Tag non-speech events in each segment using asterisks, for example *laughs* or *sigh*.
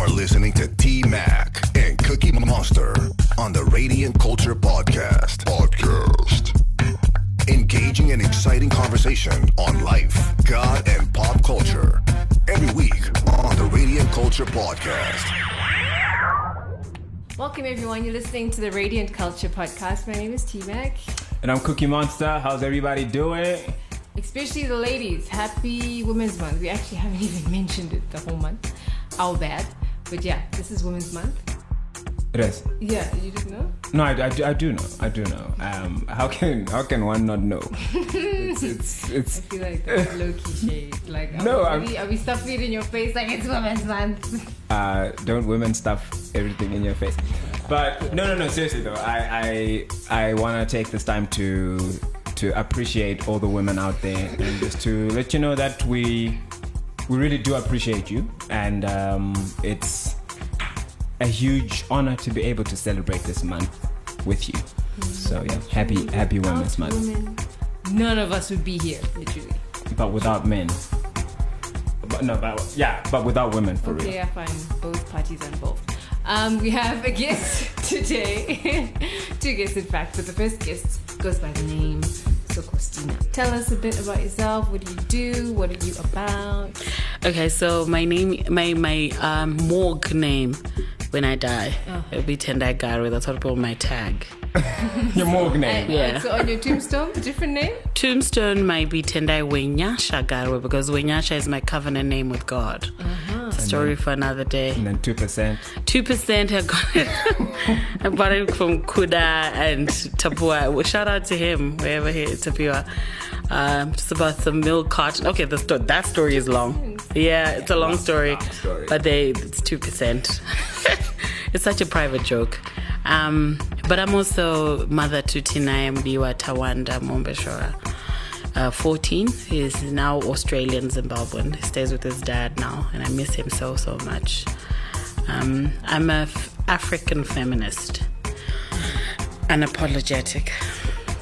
are listening to T Mac and Cookie Monster on the Radiant Culture Podcast. Podcast. Engaging and exciting conversation on life, God, and pop culture. Every week on the Radiant Culture Podcast. Welcome, everyone. You're listening to the Radiant Culture Podcast. My name is T Mac. And I'm Cookie Monster. How's everybody doing? Especially the ladies. Happy Women's Month. We actually haven't *laughs* even mentioned it the whole month. Our bad. But yeah, this is Women's Month. It is. Yeah, you didn't know? No, I, I, do- I do know. I do know. Um, how can how can one not know? it's it's, *laughs* I feel like that's *laughs* low key shade. Like, are, No, we, are, we, are stuffing it in your face like it's Women's Month? uh, don't women stuff everything in your face. But no, no, no. Seriously though, I I I want to take this time to to appreciate all the women out there and just to let you know that we we really do appreciate you and um, it's a huge honor to be able to celebrate this month with you. So yeah, happy happy Women's Month. women, none of us would be here, literally. but without men. But no, but yeah, but without women for real. Okay, I find both parties involved. Um, we have a guest *laughs* today. *laughs* Two guests, in fact, but the first guest goes by the name Sokostina. Tell us a bit about yourself. What do you do? What are you about? Okay, so my name, my my um, morgue name when I die, it'll be Tendai Garwe. That's what people my tag. *laughs* Your morgue name. Yeah. So on your tombstone, different name? Tombstone might be Tendai Wenyasha Garwe because Wenyasha is my covenant name with God. It's a story for another day. And then two percent. Two percent I got it. I bought it from Kuda and Tapua. Well, shout out to him wherever he is, Tapua. Um, just about some milk carton. Okay, the sto- that story is long. Yeah, it's a long story, story. but they it's two percent. *laughs* it's such a private joke. Um, but I'm also mother to Tinaya Mbiwa Tawanda Mombeshora. Uh, 14. He's now Australian Zimbabwean. He stays with his dad now, and I miss him so, so much. Um, I'm a f- African feminist, unapologetic.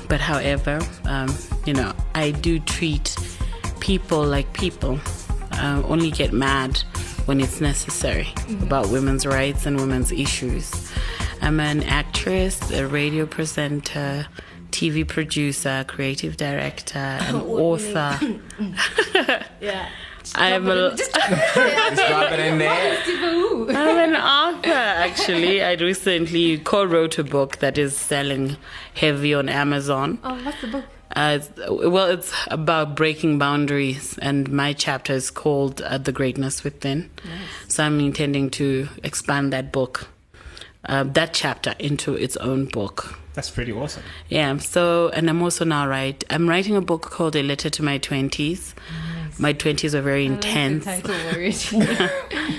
But however, um, you know, I do treat people like people. Uh, only get mad when it's necessary about women's rights and women's issues. I'm an actress, a radio presenter, TV producer, creative director, *laughs* an author. *laughs* Yeah. *laughs* I'm a, Just drop it in there. I'm an author, actually. I recently co wrote a book that is selling heavy on Amazon. Oh, what's the book? Uh, it's, well, it's about breaking boundaries, and my chapter is called uh, The Greatness Within. Nice. So I'm intending to expand that book, uh, that chapter, into its own book. That's pretty awesome. Yeah, so, and I'm also now write. I'm writing a book called A Letter to My 20s. My 20s were very intense. I like title. *laughs* *laughs*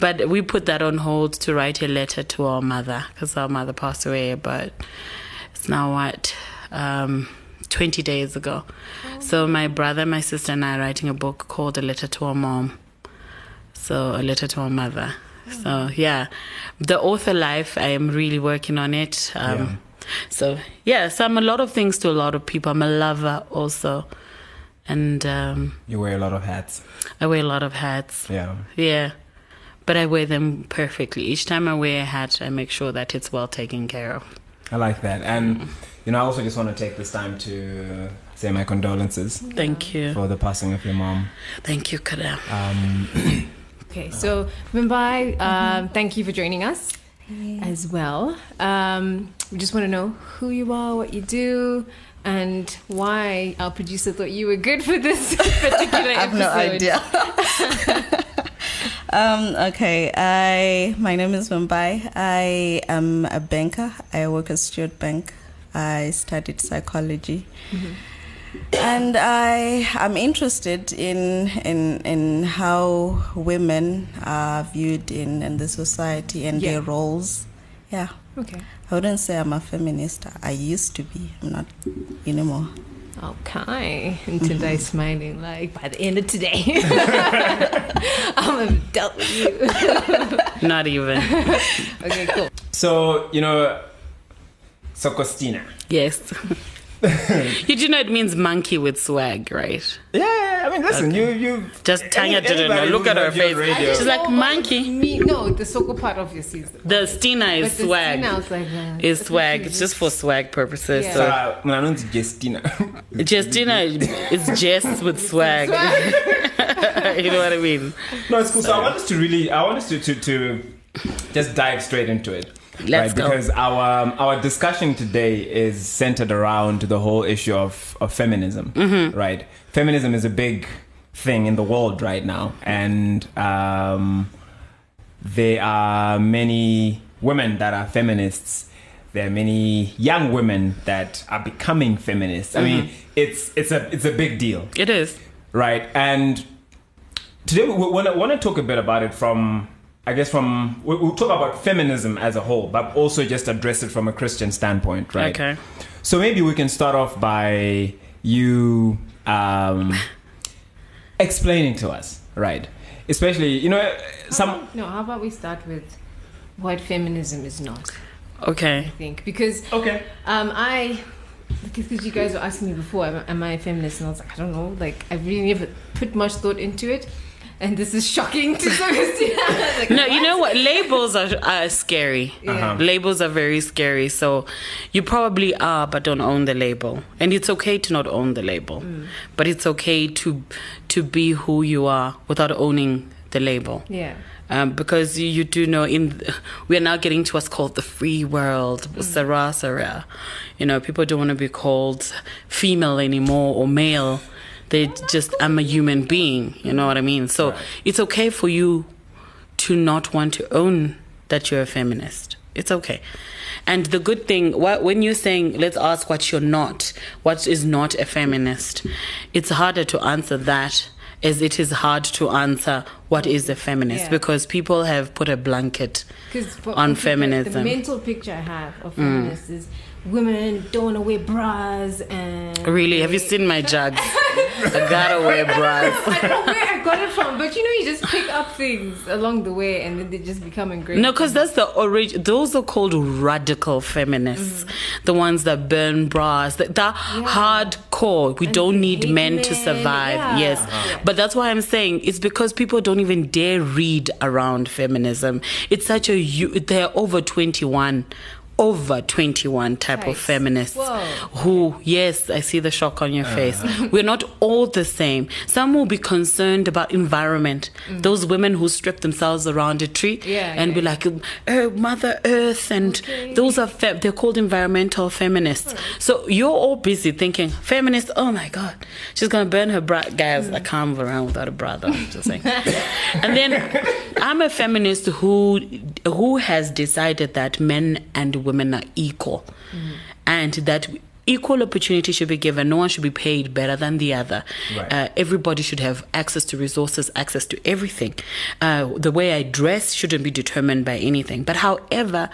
But we put that on hold to write a letter to our mother because our mother passed away. But it's now what um, twenty days ago. So my brother, my sister, and I are writing a book called A Letter to Our Mom. So a letter to our mother. So yeah, the author life. I am really working on it. Um, Yeah. So yeah, so I'm a lot of things to a lot of people. I'm a lover also, and um, You wear a lot of hats. I wear a lot of hats. Yeah. Yeah. But I wear them perfectly. Each time I wear a hat, I make sure that it's well taken care of. I like that. And you know, I also just want to take this time to say my condolences Thank you. for the passing of your mom. Thank you, Kada. Um, *coughs* Okay, so Mumbai, um, thank you for joining us as well. Um, we just want to know who you are, what you do, and why our producer thought you were good for this *laughs* particular episode. *laughs* I have no idea. *laughs* um, okay, I my name is Mumbai. I am a banker. I work at Steward Bank. I studied psychology. And I am interested in, in in how women are viewed in, in the society and their roles. Yeah. Okay. I wouldn't say I'm a feminist. I used to be. I'm not anymore. Okay. And mm-hmm. today's smiling like by the end of today, *laughs* I'm have dealt with you. *laughs* Not even. Okay, cool. so you know, Sokostina. yes. *laughs* You do know it means monkey with swag, right? Yeah, I mean, listen, you you Just Tanya any- didn't know. Look at her face. radio- She's like, Oh, monkey. Me, no, the soko part obviously is The Stina is the swag. Stina was like, uh, Is swag. It's just for swag purposes. Yeah. So, So uh, when I know it's Justina. *laughs* Justina is Jess with swag. *laughs* you know what I mean? no, it's cool. So I want us to really, I want us to to, to just dive straight into it. Let's right? go. Because our um, our discussion today is centered around the whole issue of of feminism, Mm-hmm. right? Feminism is a big thing in the world right now, and um, there are many women that are feminists. There are many young women that are becoming feminists. I Mm-hmm. mean, it's it's a it's a big deal It is. right? And today we want to talk a bit about it from, I guess, from we- we'll talk about feminism as a whole, but also just address it from a Christian standpoint, right? Okay. So maybe we can start off by you um, *laughs* explaining to us, right? Especially, you know, some. No, how about we start with what feminism is not? Okay. I think because Okay. um, I because you guys were asking me before, am, am I a feminist? And I was like, I don't know. Like I really never put much thought into it, and this is shocking to some *laughs* extent. like, No, you know what? Labels are, are scary. Yeah. Uh-huh. Labels are very scary. So you probably are, but don't own the label. And it's okay to not own the label, but it's okay to to be who you are without owning the label. Yeah. Um, because you, you do know in we are now getting to what's called the free world, Sarah Sarah. You know, people don't want to be called female anymore or male. They just I'm a human being. You know what I mean? So it's okay for you to not want to own that you're a feminist. It's okay. And the good thing, what, when you're saying, let's ask what you're not, what is not a feminist, it's harder to answer that as it is hard to answer what is a feminist Yeah. because people have put a blanket Because on feminism. the mental picture I have of mm. feminists is women don't want to wear bras and Really, have you seen my jugs? *laughs* I gotta wear bras. I don't know where I got it from, but you know, you just pick up things along the way, and then they just become ingrained. No, because that's the origin. Those are called radical feminists, Mm-hmm. the ones that burn bras. That, that hardcore. We don't need hate men to survive. yeah. Yes, Uh-huh. but that's why I'm saying it's because people don't even dare read around feminism. It's such a. They're over 21. Over 21 type of feminists Whoa. who, yes, I see the shock on your face. Uh-huh. We're not all the same. Some will be concerned about environment. Those women who strip themselves around a tree Mm. Yeah, and yeah, be like, oh, Mother Earth, and Okay. those are fe- they're called environmental feminists. So you're all busy thinking, feminist. Oh my God, she's gonna burn her bra. Guys, I can't move around without a bra. Though, I'm just saying. *laughs* and then I'm a feminist who who has decided that men and women are equal, and that. Equal opportunity should be given. No one should be paid better than the other. Right. Uh, everybody should have access to resources, access to everything. Uh, the way I dress shouldn't be determined by anything. But however,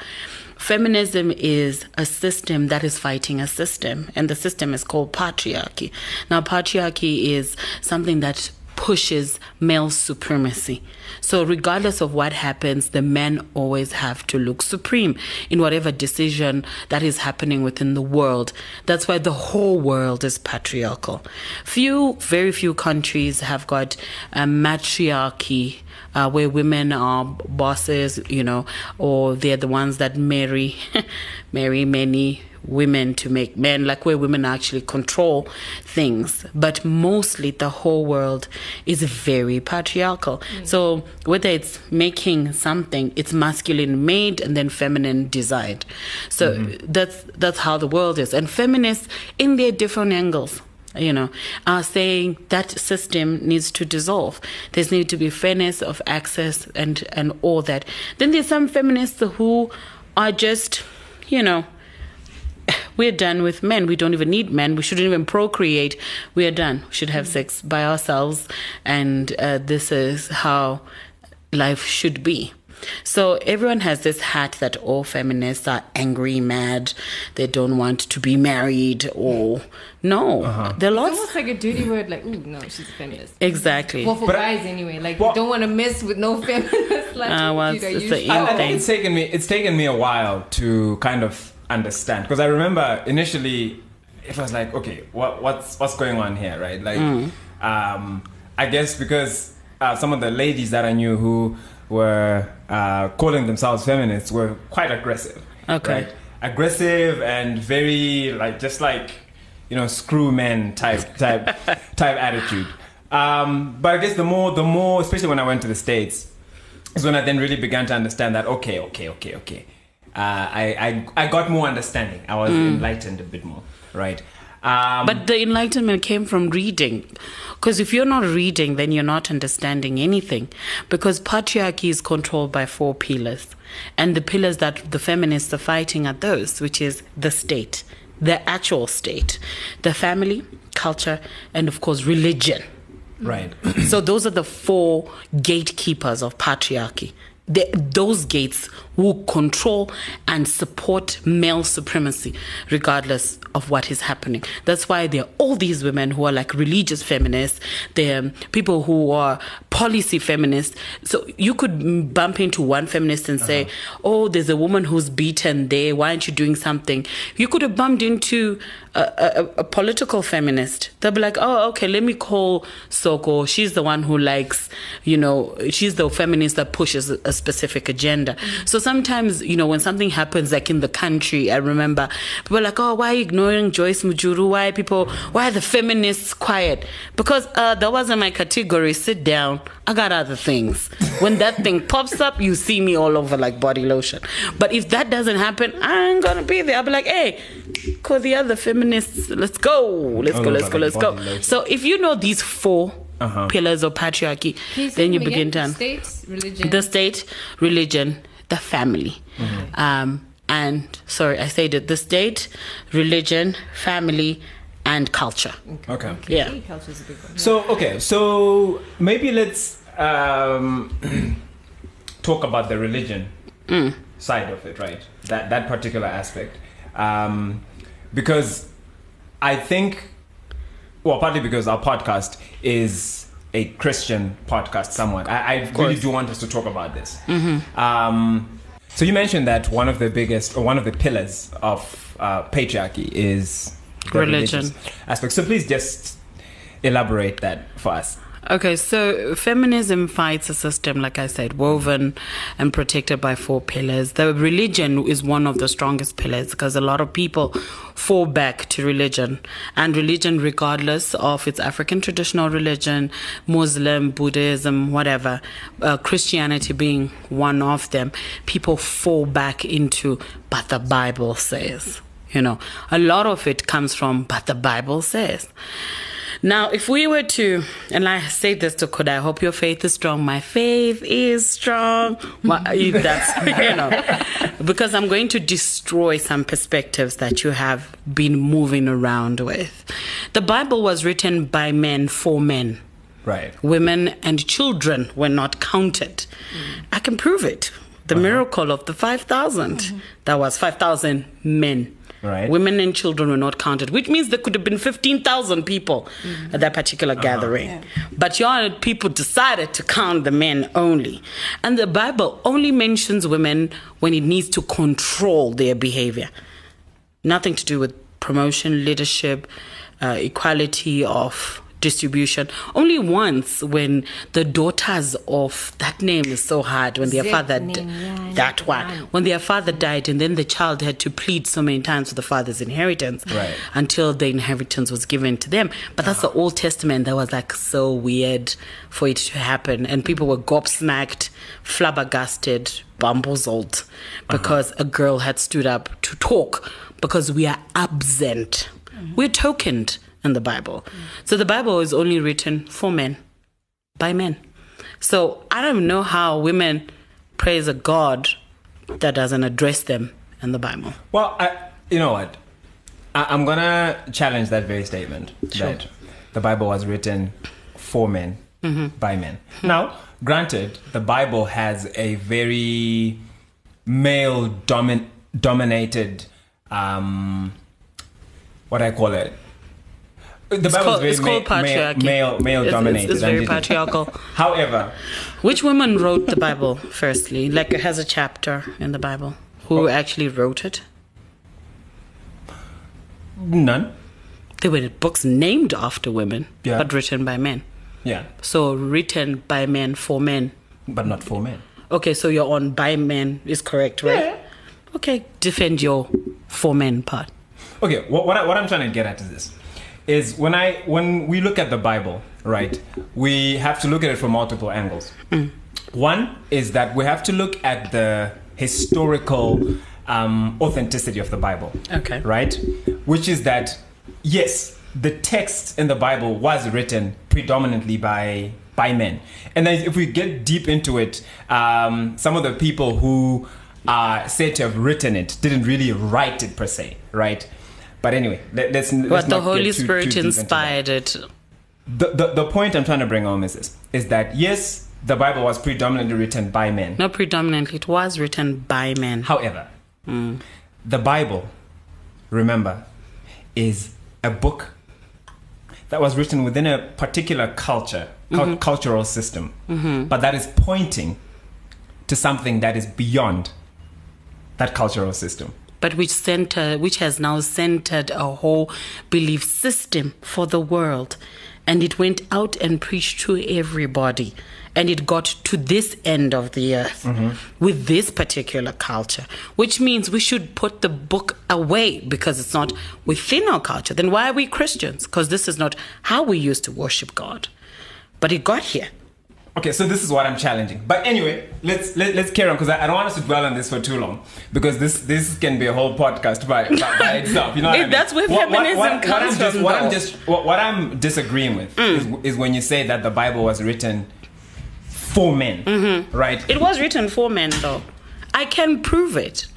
feminism is a system that is fighting a system, and the system is called patriarchy. Now, patriarchy is something that pushes male supremacy. So, regardless of what happens, the men always have to look supreme in whatever decision that is happening within the world. That's why the whole world is patriarchal. Few, very few countries have got a matriarchy. Uh, where women are bosses, you know, or they're the ones that marry, *laughs* marry many women to make men, like where women actually control things. But mostly the whole world is very patriarchal. Mm. So whether it's making something, it's masculine made and then feminine designed. So mm-hmm. that's that's how the world is. And feminists in their different angles you know, are saying that system needs to dissolve. There's need to be fairness of access and and all that. Then there's some feminists who are just, you know, we're done with men. We don't even need men. We shouldn't even procreate. We are done. We should have sex by ourselves, and uh, this is how life should be. So everyone has this hat that all feminists are angry, mad, they don't want to be married, or no, there are It's almost like a dirty word, like, ooh, no, she's a feminist. Exactly. Well, for But- guys anyway, like, Well- don't want to mess with no *laughs* feminists. Like, Ah, well, you know, it's the should- I, I thing. think it's taken me it's taken me a while to kind of understand because I remember initially it was like, okay, what, what's what's going on here, right? Like, um, I guess because uh, some of the ladies that I knew who were uh, calling themselves feminists were quite aggressive. Okay. Right? Aggressive and very like just like you know screw men type *laughs* type type attitude. Um, but I guess the more the more, especially when I went to the states, is when I then really began to understand that okay, okay, okay, okay. Uh, I, I I got more understanding. I was enlightened a bit more, right? Um, But the enlightenment came from reading. Because if you're not reading, then you're not understanding anything. Because patriarchy is controlled by four pillars. And the pillars that the feminists are fighting are those, which is the state, the actual state, the family, culture, and of course, religion. right. so those are the four gatekeepers of patriarchy. The, those gates will control and support male supremacy regardless of what is happening. That's why there are all these women who are like religious feminists. There are people who are policy feminists. So you could bump into one feminist and say, uh-huh. "Oh, there's a woman who's beaten there. Why aren't you doing something?" You could have bumped into a, a, a political feminist. They'll be like, "Oh, okay, let me call Soko. She's the one who likes, you know, she's the feminist that pushes a, a specific agenda." Mm-hmm. So sometimes, you know, when something happens, like in the country, I remember people are like, "Oh, why are you ignoring Joyce Mujuru? Why are people? Why are the feminists quiet?" Because uh, that wasn't my category. Sit down. I got other things. When that thing pops up, you see me all over like body lotion. But if that doesn't happen, I ain't gonna be there. I'll be like, hey, call the other feminists. Let's go. Let's go. Let's go. Let's go. lotion. So if you know these 4 Uh-huh. pillars of patriarchy, Can then you begin again? to State, religion. the state, religion, the family. Um, and sorry, I said it the state, religion, family, and culture. Okay. Yeah. Culture is a big one. So okay, so maybe let's um, *clears throat* talk about the religion side of it, right? That that particular aspect, um, because I think, well, partly because our podcast is a Christian podcast, somewhat. I, I really do want us to talk about this. Um, so you mentioned that one of the biggest, or one of the pillars of uh, patriarchy is Religion. aspect. So please just elaborate that for us. Okay, so feminism fights a system, like I said, woven and protected by four pillars. The religion is one of the strongest pillars because a lot of people fall back to religion. And religion, regardless of its African traditional religion, Muslim, Buddhism, whatever, uh, Christianity being one of them, people fall back into, but the Bible says. You know, a lot of it comes from, but the Bible says. Now, if we were to, and I say this to Koda, I hope your faith is strong. My faith is strong. Well, that's, *laughs* you know, because I'm going to destroy some perspectives that you have been moving around with. The Bible was written by men for men. Right. Women and children were not counted. I can prove it. The uh-huh. miracle of the 5,000. Mm-hmm. That was 5,000 men. Right. Women and children were not counted, which means there could have been 15,000 people at that particular gathering. But your people decided to count the men only. And the Bible only mentions women when it needs to control their behavior. Nothing to do with promotion, leadership, uh, equality of distribution. Only once when the daughters of that name is so hard when their father d- yeah, that yeah, one when their father died and then the child had to plead so many times for the father's inheritance Right. until the inheritance was given to them. But that's the old testament. That was like so weird for it to happen. And people were gobsmacked flabbergasted bamboozled because uh-huh. a girl had stood up to talk because we are absent. Mm-hmm. We're tokened in the bible so the bible is only written for men by men so i don't know how women praise a god that doesn't address them in the bible Well, I, you know what? I, I'm gonna challenge that very statement that the Bible was written for men by men. Now, granted, the Bible has a very male domin- dominated, um, what I call it. The Bible called- is very called ma- male, patriarchy. male, male It's- it's- dominated. it's very and it is. patriarchal. *laughs* However, Which woman wrote the Bible, firstly? Like, it has a chapter in the Bible. Who oh. actually wrote it? none. there were books named after women, Yeah. but written by men. Yeah, So written by men for men. but not for men. Okay, so you're on by men is correct, right? Yeah. Okay, defend your for men part. Okay, what what, I, what I'm trying to get at is this: is when I when we look at the Bible, right? We have to look at it from multiple angles. One is that we have to look at the historical um, authenticity of the Bible. Okay. Right, which is that yes, the text in the Bible was written predominantly by by men, and then if we get deep into it, um, some of the people who are said to have written it didn't really write it per se, right? But anyway, let, let's. let's But the Holy too- Spirit too deep into that. inspired it. The, the the point I'm trying to bring home is this: is that yes, the Bible was predominantly written by men. Not predominantly, it was written by men. However, hmm. the Bible, remember, is a book that was written within a particular culture, cul- mm-hmm. cultural system, mm-hmm. but that is pointing to something that is beyond that cultural system. But which center which has now centered a whole belief system for the world. And it went out and preached to everybody. And it got to this end of the earth mm-hmm. with this particular culture which means we should put the book away because it's not within our culture. Then why are we christians? Because this is not how we used to worship god. But it got here Okay, so this is what I'm challenging. But anyway, let's let, let's carry on because I, I don't want us to dwell on this for too long because this this can be a whole podcast by by, by *laughs* itself. You know, what I It- mean? that's where What- what- feminism what- what comes I'm just, from, What I'm. Mm. just what, what I'm disagreeing with is, is when you say that the Bible was written for men, Mm-hmm. right? It was written for men, though. I can prove it.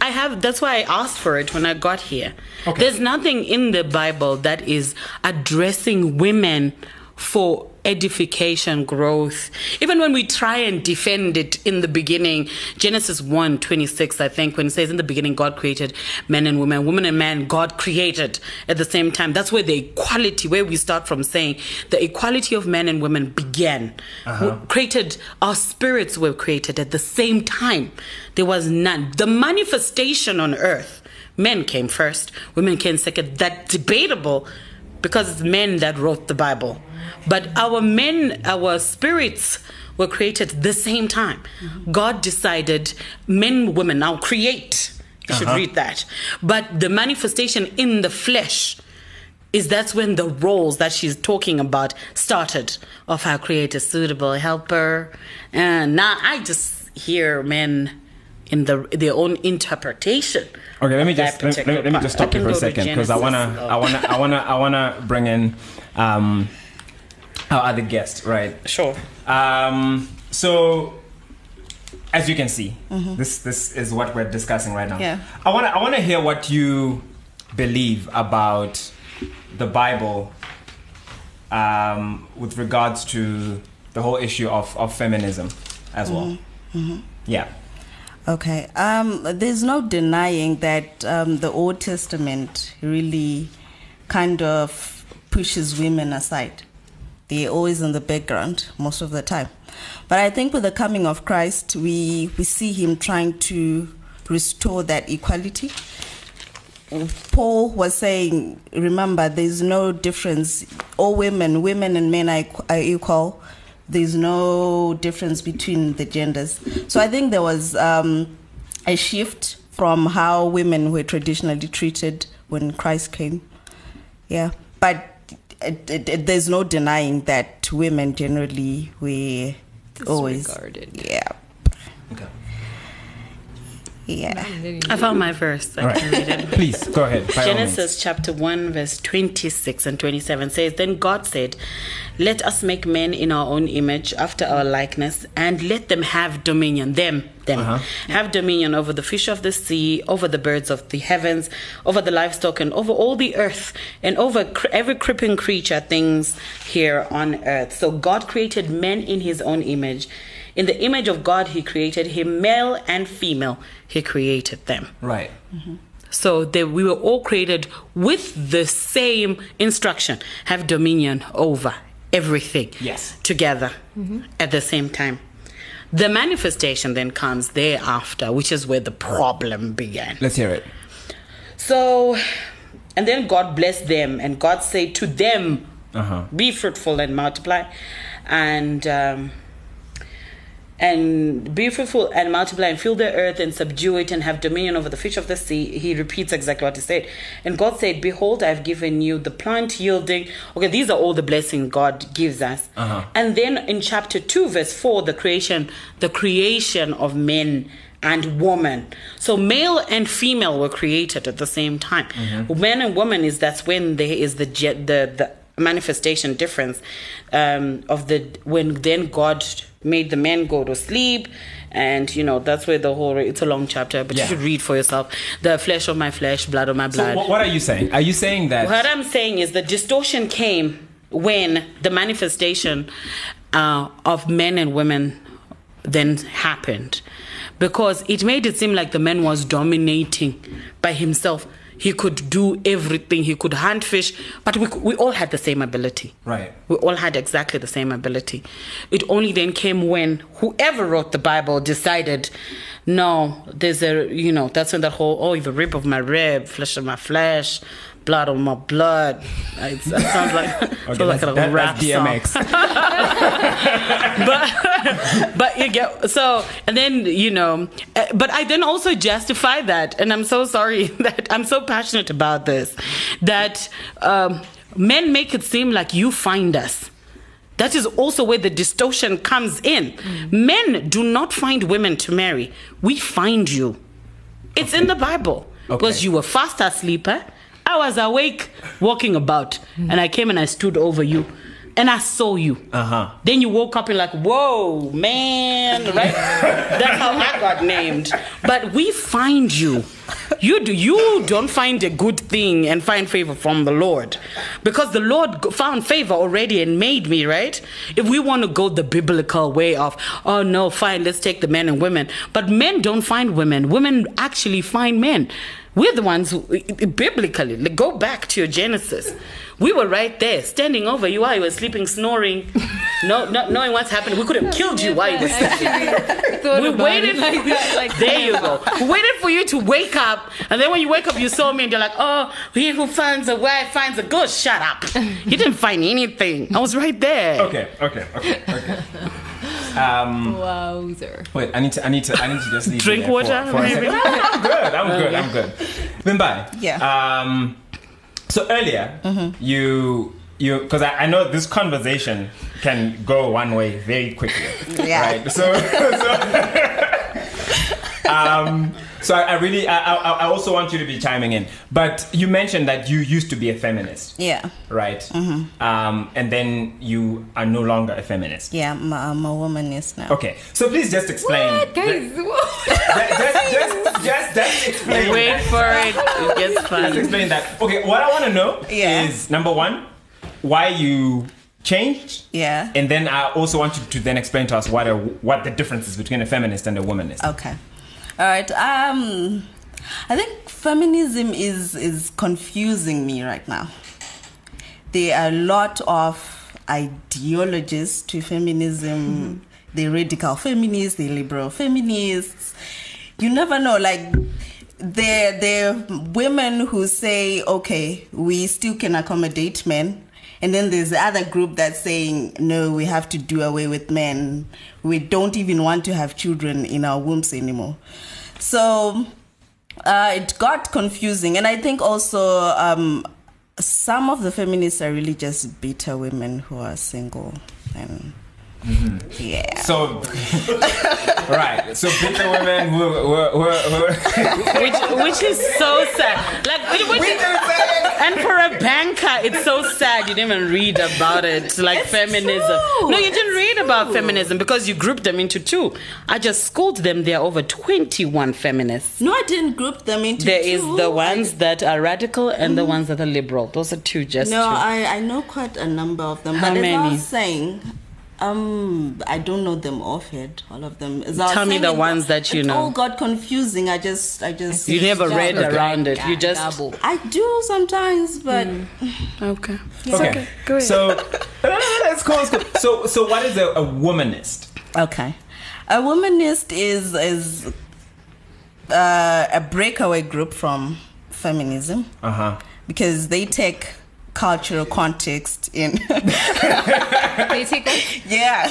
I have. That's why I asked for it when I got here. Okay. There's nothing in the Bible that is addressing women for edification growth. Even when we try and defend it in the beginning genesis 1 26 i think when it says in the beginning god created men and women woman and man god created at the same time. That's where the equality where we start from saying the equality of men and women began. Uh-huh. Created our spirits were created at the same time. There was none. The manifestation on earth men came first women came second. That debatable because it's men that wrote the bible but our men our spirits were created at the same time. God decided men women now create. You should Uh-huh. read that. But the manifestation in the flesh is that's when the roles that she's talking about started of how create a suitable helper. And now i just hear men in the their own interpretation Okay, let me just let, let- me just stop you for a second because I wanna I wanna I wanna I wanna bring in um, our other guest, right? sure Um, so, as you can see, this this is what we're discussing right now. Yeah. I want to I want to hear what you believe about the Bible um, with regards to the whole issue of, of feminism as well. Yeah. Okay. Um, there's no denying that um, the Old Testament really kind of pushes women aside. They're always in the background most of the time. But I think with the coming of Christ, we, we see him trying to restore that equality. Paul was saying, remember, there's no difference. All women, women and men are, equal. There's no difference between the genders. So I think there was um, a shift from how women were traditionally treated when Christ came. Yeah, but it, it, it- there's no denying that women generally were always Disregarded. Yeah, Okay. Yeah. i found my verse i All can read it right. *laughs* Please go ahead. by all means. Genesis chapter 1, verse 26 and 27 says, Then God said, Let us make men in our own image, after our likeness, and let them have dominion. Them, them. Uh-huh. Have dominion over the fish of the sea, over the birds of the heavens, over the livestock, and over all the earth, and over cr- every creeping creature, things here on earth. So God created men in his own image. In the image of God, he created him, male and female, he created them. Right. So they, we were all created with the same instruction have dominion over everything Yes. together at the same time. The manifestation then comes thereafter, which is where the problem began. Let's hear it. So and then God blessed them, and God said to them, Uh-huh. "Be fruitful and multiply," and um, and be fruitful and multiply and fill the earth and subdue it and have dominion over the fish of the sea. He repeats exactly what he said. And God said, Behold, I've given you the plant yielding. Okay, these are all the blessings God gives us. Uh-huh. And then in chapter 2, verse 4, the creation, the creation of men and woman. So male and female were created at the same time. Man and woman is that's when there is the the the manifestation difference um, of the when then God made the men go to sleep. And you know that's where the whole it's a long chapter, but Yeah. you should read for yourself. The flesh of my flesh, blood of my So blood. wh- what are you saying? Are you saying that? What I'm saying is the distortion came when the manifestation uh, of men and women then happened because it made it seem like the man was dominating by himself. He could do everything. He could hunt fish, but we, we all had the same ability. Right. We all had exactly the same ability. It only then came when whoever wrote the Bible decided, no, there's a, you know, that's when that whole, oh, the rib of my rib, flesh of my flesh, blood on my blood. It sounds like, *laughs* sounds like a that- rap that's song. DMX. *laughs* but but you get so and then you know uh, but i then also justify that and i'm so sorry *laughs* that i'm so passionate about this that um, men make it seem like you find us. That is also where the distortion comes in. Men do not find women to marry. We find you. It's in the bible. Because you were fast asleep eh? I was awake walking about and i came and i stood over you and i saw you Uh-huh. then you woke up and like, whoa, man, right? *laughs* That's how I got named. But we find you. You do you don't find a good thing and find favor from the Lord, because the Lord found favor already and made me right. If we want to go the biblical way of, oh no, fine, let's take the men and women, but men don't find women. Women actually find men. We're the ones who, biblically, go back to your Genesis. We were right there, standing over you while you were sleeping, snoring, *laughs* no, not knowing what's happening. We could have killed you while you were *laughs* sleeping. We waited like that. Like There you go. We waited for you to wake up, and then when you wake up, you saw me, and you're like, "Oh, he who finds a wife finds a good." Shut up. You didn't find anything. I was right there. Okay, okay, okay, okay. *laughs* Um, Wowzer. wait, I need to, I need to, I need to just leave Drink water, For, for a maybe? No, I'm good. I'm good. I'm good. Bimbai. Yeah. Um, so earlier, you, you, because I, I know this conversation can go one way very quickly. Yeah. Right. So, *laughs* so *laughs* um, so I, I really, I, I, I also want you to be chiming in. But you mentioned that you used to be a feminist. Yeah. right? Um, and then you are no longer a feminist. Yeah, I'm, I'm a womanist now. Okay, so please just explain. What, guys? What? Just, just, just, just, just explain. Wait for it. It gets Just explain that. Okay, what I want to know Yeah. is number one, why you changed, Yeah. and then I also want you to then explain to us what a, what the difference is between a feminist and a womanist. Okay. All right. Um, I think feminism is is confusing me right now. There are a lot of ideologies to feminism. The radical feminists, the liberal feminists. You never know. Like there, there are women who say, "Okay, we still can accommodate men." And then there's the other group that's saying, no, we have to do away with men. We don't even want to have children in our wombs anymore. So uh, it got confusing. And I think also um, some of the feminists are really just bitter women who are single. And yeah. So, *laughs* right. So, bitter women who, who, who, who which, which is so sad. Like, which, which, and for a banker, it's so sad you didn't even read about it, like feminism. true. No, you didn't read about true. feminism because you grouped them into two. I just schooled them. There are over twenty-one feminists. no, I didn't group them into There is two. the ones that are radical and the mm-hmm. ones that are liberal. Those are two, just No, two. I, I know quite a number of them. How but as I many? was saying, um, I don't know them offhand, all of them. As I was Tell me the ones got- that you it know. all got confusing. I just, I just. you never read Okay. around it. You just Double. I do sometimes, but okay. Okay. Go ahead. So, *laughs* cool. That's cool. So, so what is a, a womanist? okay. A womanist is is uh, a breakaway group from feminism. Uh huh. because they take cultural context in. They take what? yeah.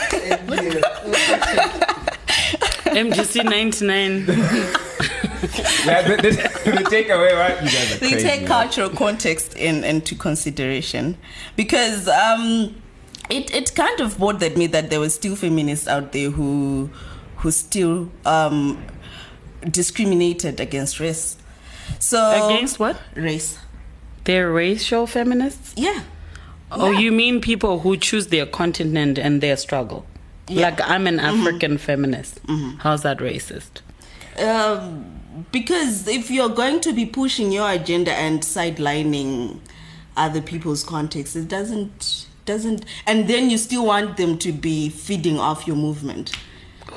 MGC 99. Yeah, the, the, the takeaway, right? You guys are they crazy. take man. cultural context in into consideration because um, it it kind of bothered me that there were still feminists out there who who still um, discriminated against race. So Against what? race? They're racial feminists? Yeah. Oh, Yeah. you mean people who choose their continent and their struggle? Yeah. Like I'm an African feminist. How's that racist? Um, because if you're going to be pushing your agenda and sidelining other people's context, it doesn't doesn't, and then you still want them to be feeding off your movement.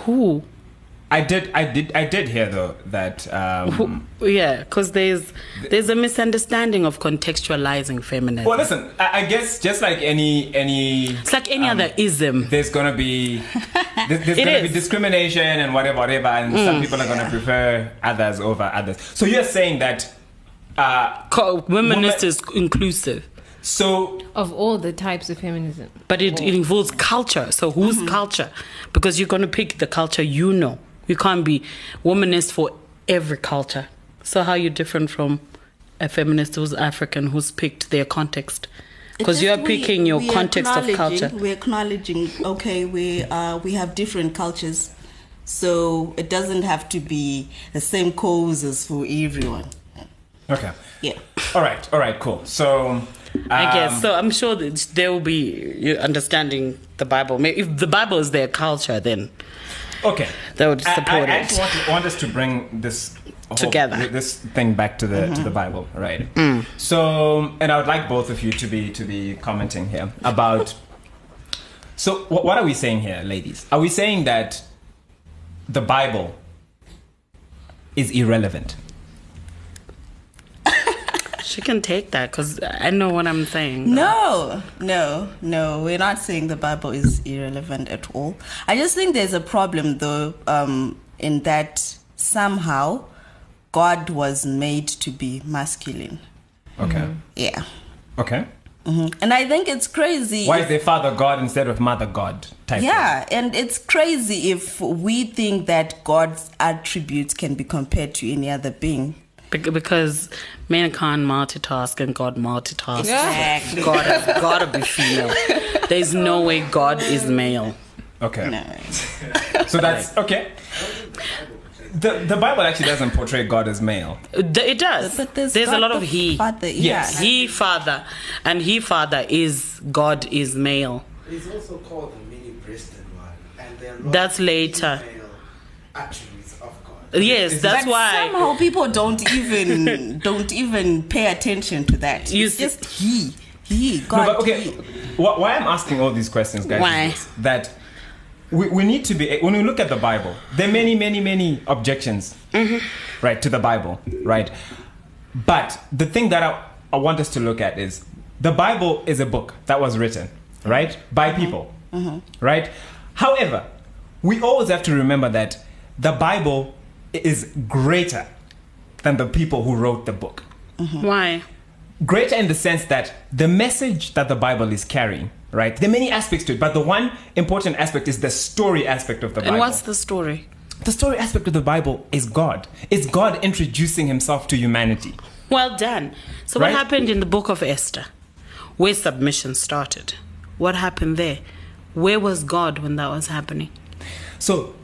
Who? I did, I did, I did hear though that um, Yeah, because there's there's a misunderstanding of contextualizing feminism. Well, listen. I, I guess just like any any, it's like any um, other ism. there's gonna be there's, *laughs* there's gonna is. be discrimination and whatever, whatever, and some people are gonna prefer others over others. So you're saying that. Uh, Co- Womanist Woman- is inclusive, so Of all the types of feminism. but it, it involves culture. So whose culture? Because you're going to pick the culture you know. You can't be womanist for every culture. So how are you different from a feminist who's African who's picked their context? Because you're just we- picking your we context of culture. We're acknowledging, okay, we uh, we have different cultures, so it doesn't have to be the same causes for everyone. okay, Yeah. all right, all right, cool. So I um, guess so. I'm sure that there will be understanding the Bible. If the Bible is their culture, then Okay. That would I- support I, I it. actually want, want us to bring this whole- Together. this thing back to the to mm-hmm. the Bible, right? Mm. So, and I would like both of you to be to be commenting here about. So, what, what are we saying here, ladies? Are we saying that the Bible is irrelevant? She can take that because I know what I'm saying. No, no, no. We're not saying the Bible is irrelevant at all. I just think there's a problem, though, um, in that somehow God was made to be masculine. Okay. Yeah. Okay. Mm-hmm. And I think it's crazy. Why if- is there Father God instead of Mother God type? Yeah, and it's crazy if we think that God's attributes can be compared to any other being. Bec- Because men can't multitask and God multitasks. Exactly. God has got to be female. There's no way God is male. Okay. No. So that's okay. The the Bible actually doesn't portray God as male. Th- It does. But there's, there's a God lot of he. Father, Yes. yeah. He father, and he father is God is male. It's also called the many-breasted one, and there are a That's later. female attributes Yes, that's but why. somehow people don't even *laughs* don't even pay attention to that. You it's see- just he, he, God. but okay. he. Why I'm asking all these questions, guys? Why? that we, we need to be when we look at the Bible. There are many, many, many objections, mm-hmm. right, to the Bible, right. But the thing that I, I want us to look at is the Bible is a book that was written, right, by mm-hmm. people, mm-hmm. right. However, we always have to remember that the Bible is greater than the people who wrote the book mm-hmm. Why? greater in the sense that the message that the Bible is carrying, right? There are many aspects to it, but the one important aspect is the story aspect of the Bible. And what's the story? the story aspect of the Bible is God. It's God introducing himself to humanity. Well done. So Right? what happened in the book of Esther, where submission started? What happened there? Where was God when that was happening? So,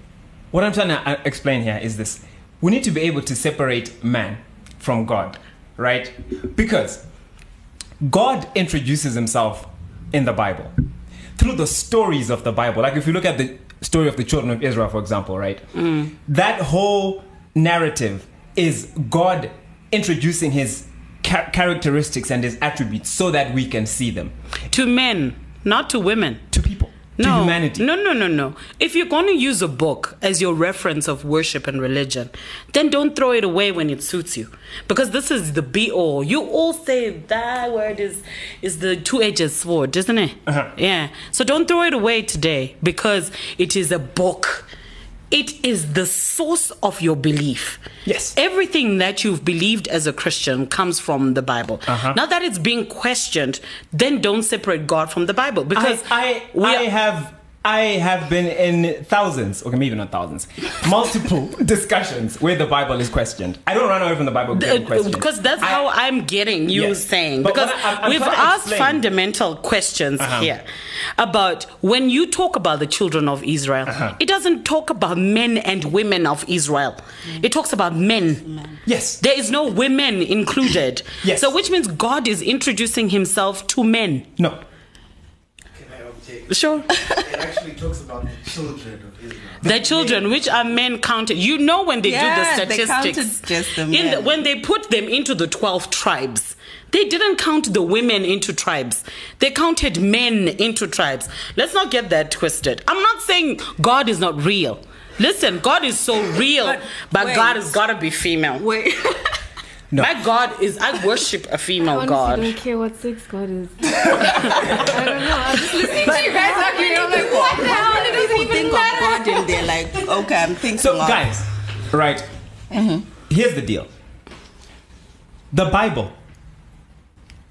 what I'm trying to uh, explain here is this. We need to be able to separate man from God, right? Because God introduces himself in the Bible through the stories of the Bible. Like if you look at the story of the children of Israel, for example, right? That whole narrative is God introducing his cha- characteristics and his attributes so that we can see them To men, not to women. to people, No, humanity. no, no, no, no. If you're going to use a book as your reference of worship and religion, then don't throw it away when it suits you, because this is the be all. You all say that word is is the two-edged sword, isn't it? Uh-huh. Yeah. So don't throw it away today because it is a book. It is the source of your belief. Yes. Everything that you've believed as a Christian comes from the Bible. Uh-huh. Now that it's being questioned, then don't separate God from the Bible because I, we I, I have I have been in thousands, okay, maybe not thousands, multiple *laughs* discussions where the Bible is questioned. I don't run away from the Bible being questioned. because that's I- how I'm getting you Yes. saying. But Because I- I'm- I'm we've asked fundamental questions Uh-huh. here about when you talk about the children of Israel, Uh-huh. it doesn't talk about men and women of Israel. It talks about men. Yes. There is no women included. Yes. So which means God is introducing himself to men. No. Can I object? Sure. It actually talks about the children of Israel. The children, which are men counted, you know when they Yeah, do the they statistics, counted just the in the, men. when they put them into the twelve tribes, they didn't count the women into tribes. They counted men into tribes. Let's not get that twisted. I'm not saying God is not real. Listen, God is so real, but, But God wait. has got to be female. Wait. *laughs* No. My God is. I worship a female honestly God. I don't care what sex God is. *laughs* I don't know. I'm just listening to you guys arguing. I'm like, what the hell? It doesn't People even think matter. of God and they're like, okay, I'm thinking So, of guys, right? Mm-hmm. Here's the deal the Bible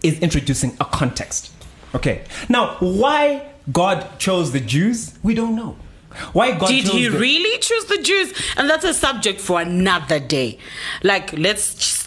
is introducing a context. Okay. Now, why God chose the Jews, we don't know. Why God Did chose he the- really choose the Jews? And that's a subject for another day. Like, let's s-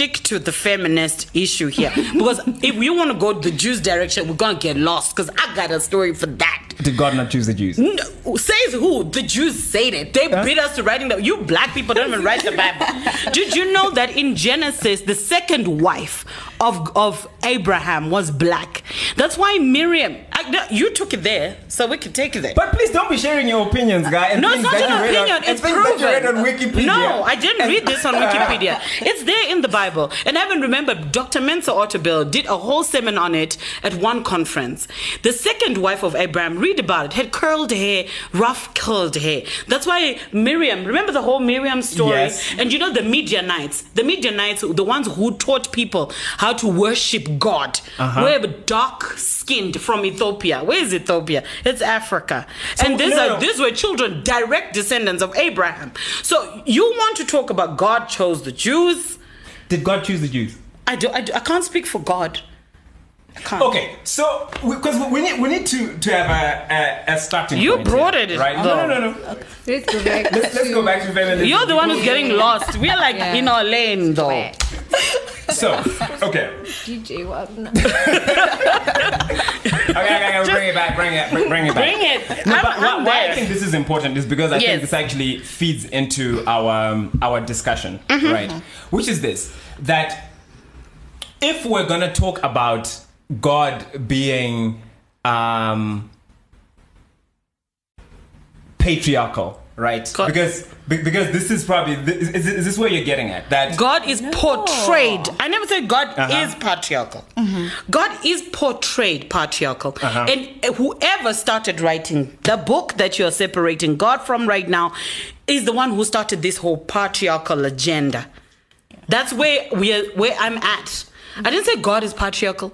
stick to the feminist issue here. because if we want to go the Jews direction, we're to get lost. Because I got a story for that. Did God not choose the Jews? No, says who? The Jews said it. They beat us to writing the. You black people don't even write the Bible. *laughs* Did you know that in Genesis, the second wife of of Abraham was black? That's why Miriam. I, no, you took it there, so we can take it there. But please don't be sharing your opinions, guy. No, it's not an opinion. On, it's and things that you read proven. on Wikipedia. No, I didn't And- read this on uh, Wikipedia. it's there in the Bible. And I even remember Dr. Mensa Otabil did a whole sermon on it at one conference. The second wife of Abraham, read about it, had curled hair, rough curled hair. That's why Miriam, remember the whole Miriam story? Yes. And you know the Midianites, the Midianites, the ones who taught people how to worship God, Uh-huh. were dark skinned from Ethiopia. Where is Ethiopia? It's Africa. and these no, are these were children, direct descendants of Abraham. So you want to talk about God chose the Jews? Did God choose the Jews? I do. I, do, I can't speak for God. Can't. Okay, so because we, we need we need to to have a a, a starting. You point brought here, it, right? No, though. no, no, no. Let's go back. Let's, let's go back to feminism. You're the one who's getting *laughs* lost. We're like Yeah. in our lane, though. So, okay, *laughs* DJ Wagner. *laughs* okay, okay, okay, bring it back, bring it, bring, bring it back. Bring it. No, I'm, but why, I'm why I think this is important is because I Yes. think this actually feeds into our um, our discussion, Mm-hmm. right? Which is this: that if we're gonna talk about God being um, patriarchal, right? God- Because because this is probably is, is, is this where you're getting at that God is portrayed. I never said God Uh-huh. is patriarchal. God is portrayed patriarchal. Uh-huh. And whoever started writing the book that you're separating God from right now is the one who started this whole patriarchal agenda. That's where we are, where I'm at. I didn't say God is patriarchal.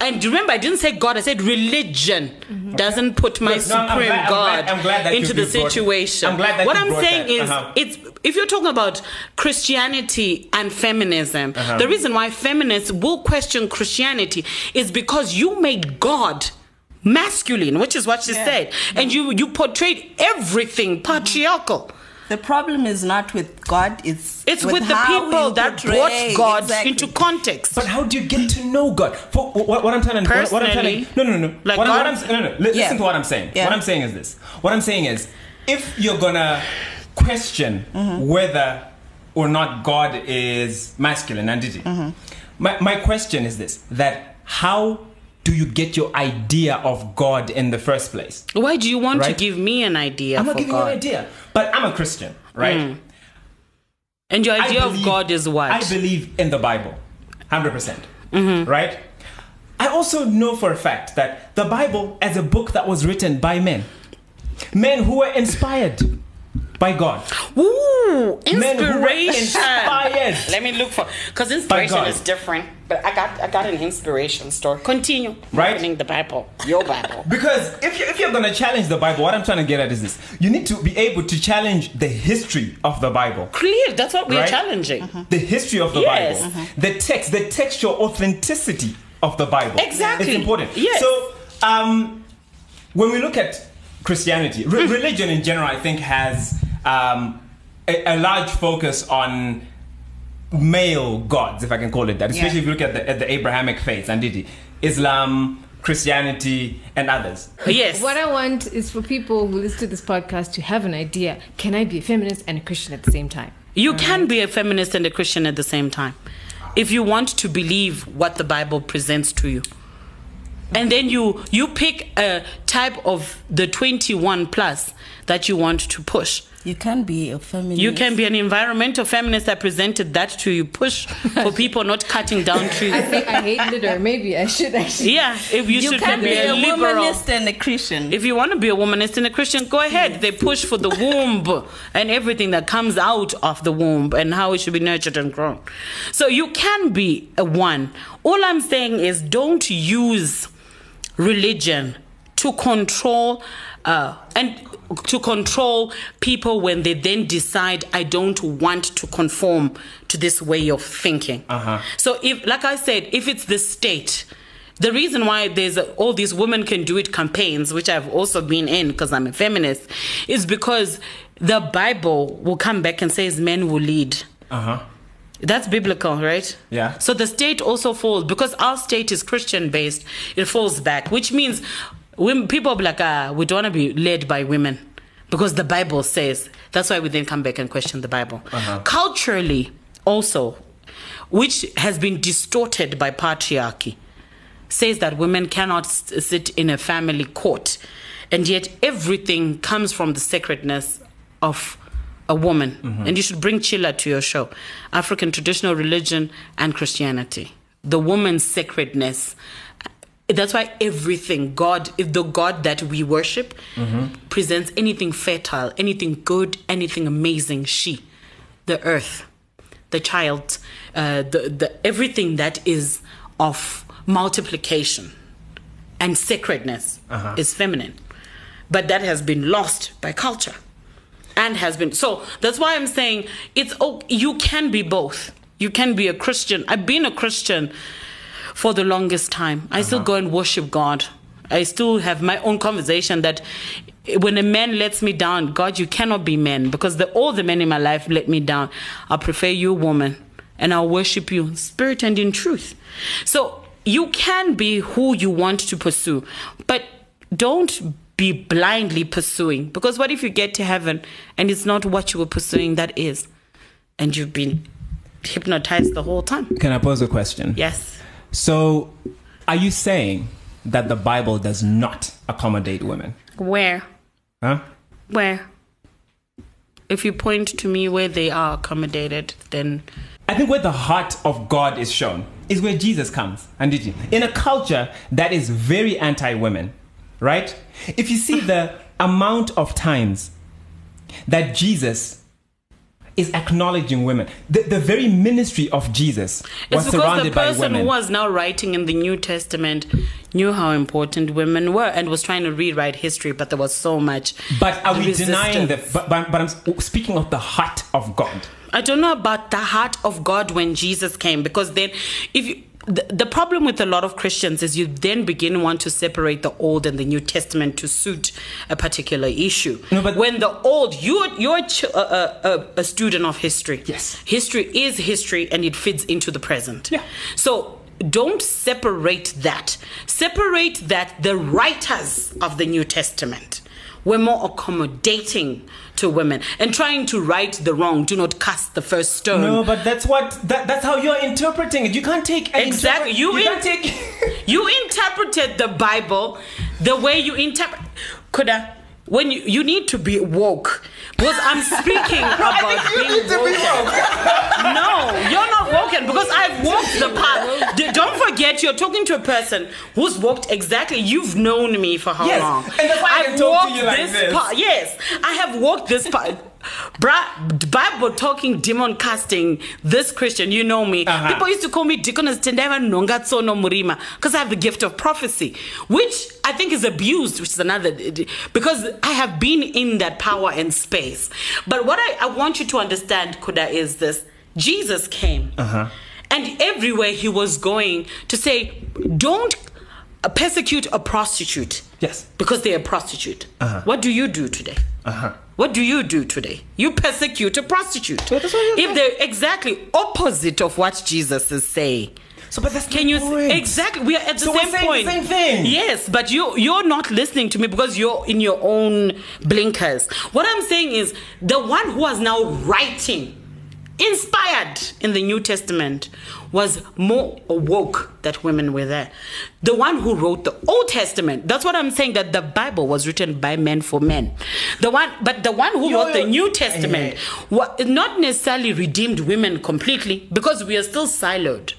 And remember, I didn't say God. I said religion doesn't put my Look, no, I'm supreme glad- I'm God glad- I'm glad that into the situation. I'm glad that what I'm saying that. is, Uh-huh. it's if you're talking about Christianity and feminism, Uh-huh. the reason why feminists will question Christianity is because you made God masculine, which is what she said, and you you portrayed everything patriarchal. The problem is not with God, it's It's with, the people that portray- brought God exactly. into context. But how do you get to know God? For, what, what I'm telling, what, what I'm telling, Personally, no, no, no, like what, God- what I'm, no, no. Li- Yeah. Listen to what I'm saying. Yeah. What I'm saying is this. What I'm saying is, if you're gonna question Mm-hmm. whether or not God is masculine, and did Mm-hmm. my my question is this: that how do you get your idea of God in the first place? Why do you want to give me an idea I'm for not giving God? you an idea, but I'm a Christian, right? And your idea of God is what? I believe in the Bible, 100%. percent Mm-hmm. Right? I also know for a fact that the Bible as a book that was written by men, men who were inspired by God. Ooh, Men who were inspiration. inspired. Let me look for because inspiration is different. But I got I got an inspiration story. Continue. Right. Opening the Bible. Your Bible. *laughs* Because if, you, if you're going to challenge the Bible, what I'm trying to get at is this you need to be able to challenge the history of the Bible. Clear. That's what we're Right? challenging. The history of the Yes. Bible, the text, the textual authenticity of the Bible. Exactly. It's important. Yes. So, um, when we look at Christianity, re- religion in general, I think, has um, a, a large focus on male gods, if I can call it that. Especially if you look at the, at the Abrahamic faiths, and didi, Islam, Christianity, and others. Yes. What I want is for people who listen to this podcast to have an idea: Can I be a feminist and a Christian at the same time? You can be a feminist and a Christian at the same time. If you want to believe what the Bible presents to you. And then you you pick a type of the 21 plus that you want to push. You can be a feminist. You can be an environmental feminist that presented that to you. Push for *laughs* people not cutting down *laughs* trees. I think I hate litter. Maybe I should actually. Yeah, if you, You should can be, be a a liberal. womanist and a Christian. If you want to be a womanist and a Christian, go ahead. They push for the womb and everything that comes out of the womb and how it should be nurtured and grown. So you can be a one. All I'm saying is don't use religion to control uh, and to control people when they then decide I don't want to conform to this way of thinking. Uh-huh. So if, like I said, if it's the state, the reason why there's a, all these women can do it campaigns, which I've also been in because I'm a feminist, is because the Bible will come back and says men will lead. Uh huh. That's biblical, right? Yeah. So the state also falls because our state is Christian based. It falls back, which means women, people be like, ah, we don't want to be led by women because the Bible says. That's why we then come back and question the Bible. Culturally, also, which has been distorted by patriarchy, says that women cannot s- sit in a family court, and yet everything comes from the sacredness of a woman. And you should bring Chila to your show African traditional religion and Christianity. The woman's sacredness. That's why everything, God, if the God that we worship presents anything fertile, anything good, anything amazing, she, the earth, the child, uh, the, the everything that is of multiplication and sacredness is feminine. But that has been lost by culture and has been so that's why i'm saying it's oh you can be both. You can be a christian. I've been a christian for the longest time. I still uh-huh. go and worship god. I still have my own conversation that when a man lets me down god you cannot be men because the, all the men in my life let me down. I prefer you woman and i'll worship you in spirit and in truth. So you can be who you want to pursue but don't be blindly pursuing because what if you get to heaven and it's not what you were pursuing that is? And you've been hypnotized the whole time. Can I pose a question? yes So, are you saying that the Bible does not accommodate women? where Huh? where if you point to me where they are accommodated then I think where the heart of God is shown is where Jesus comes. And did you? In a culture that is very anti-women, right? If you see the amount of times that Jesus is acknowledging women, the, the very ministry of Jesus was it's because the person who was now writing in the new testament knew how important women were and was trying to rewrite history but there was so much but are we denying that? But, but, but I'm oh, speaking of the heart of God. I don't know about the heart of God when Jesus came because then if you the, the problem with a lot of Christians is you then begin want to separate the Old and the New Testament to suit a particular issue. No, but- when the Old, you're you're a, ch- a, a, a student of history. Yes. history is history, and it fits into the present. Yeah. So don't separate that. Separate that the writers of the New Testament were more accommodating to women and trying to right the wrong. Do not cast the first stone. No, but that's what that, that's how you're interpreting it. You can't take Exactly. interpret- You, you in- can't take. *laughs* you interpreted the Bible the way you interpret. Could I? When you you need to be woke because I'm *laughs* speaking about you being need to be woken. *laughs* No, you're not woken because I've walked the path. Don't forget, you're talking to a person who's walked exactly. You've known me for how Yes, long? and that's why I I've talk to walked you like this this. path. Yes, I have walked this path. Bible talking, demon casting, this Christian, you know me. Uh-huh. People used to call me Deaconess Tendeva Nongatsono Murima because I have the gift of prophecy, which I think is abused, which is another, because I have been in that power and space. But what I, I want you to understand, Kuda, is this Jesus came. Uh-huh. And everywhere he was going to say, don't persecute a prostitute. Yes. Because they're a prostitute. Uh-huh. What do you do today? Uh-huh. What do you do today? You persecute a prostitute. Well, that's what you're if they're exactly opposite of what Jesus is saying. So, but that's Can you point. exactly? We are at the So same saying the point. same thing. Yes, but you you're not listening to me because you're in your own blinkers. What I'm saying is the one who was now writing, inspired in the New Testament, was more awoke that women were there. The one who wrote the Old Testament. That's what I'm saying. That the Bible was written by men for men. The one, but the one who Yo, wrote the. New Testament, not necessarily redeemed women completely because we are still siloed.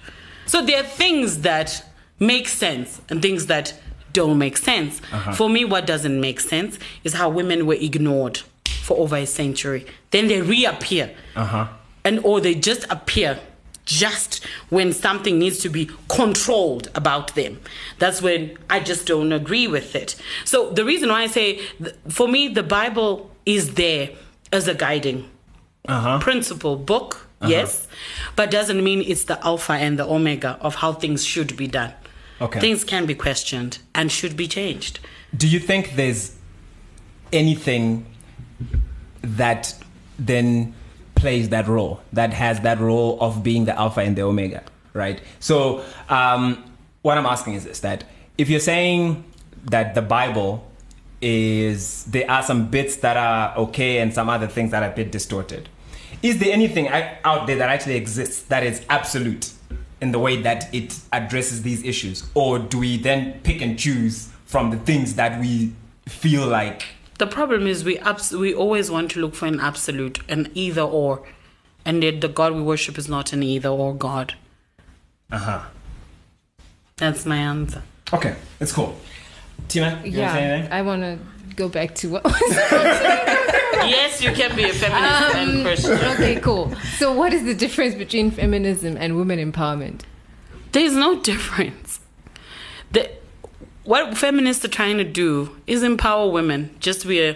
So there are things that make sense and things that don't make sense. For me, what doesn't make sense is how women were ignored for over a century. Then they reappear. Uh-huh. And or they just appear just when something needs to be controlled about them. That's when I just don't agree with it. So the reason why I say for me the Bible is there as a guiding Uh-huh. principle book, yes, but doesn't mean it's the alpha and the omega of how things should be done. Okay. Things can be questioned and should be changed. Do you think there's anything that then plays that role, that has that role of being the alpha and the omega, right? So, um, what I'm asking is this that if you're saying that the Bible is, there are some bits that are okay and some other things that are a bit distorted, is there anything out out there that actually exists that is absolute in the way that it addresses these issues? Or do we then pick and choose from the things that we feel like The problem is we abs- we always want to look for an absolute, an either or, and yet the God we worship is not an either or God. uh-huh That's my answer. okay it's cool tina you yeah, want to say anything I want to go back to what was *laughs* yes, you can be a feminist and Christian. okay, cool. So, what is the difference between feminism and women empowerment? There's no difference. The, what feminists are trying to do is empower women. Just we are,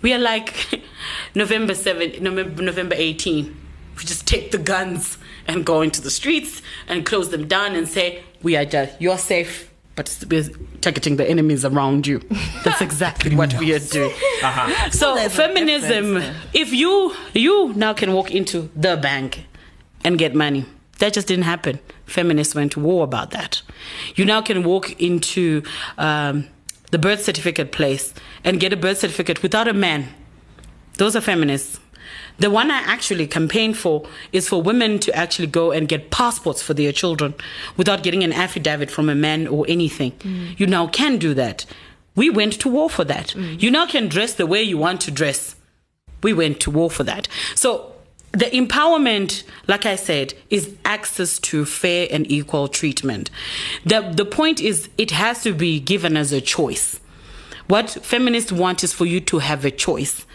we are like *laughs* November 7, November, November 18. We just take the guns and go into the streets and close them down and say, we are just, you're safe, but we're targeting the enemies around you. That's *laughs* exactly what we are doing. *laughs* Uh-huh. So There's a feminism, if you you now can walk into the bank and get money, that just didn't happen. Feminists went to war about that. You now can walk into um, the birth certificate place and get a birth certificate without a man. Those are feminists. The one I actually campaign for is for women to actually go and get passports for their children without getting an affidavit from a man or anything. You now can do that. We went to war for that. You now can dress the way you want to dress. We went to war for that. So the empowerment, like I said, is access to fair and equal treatment. The the point is it has to be given as a choice. What feminists want is for you to have a choice.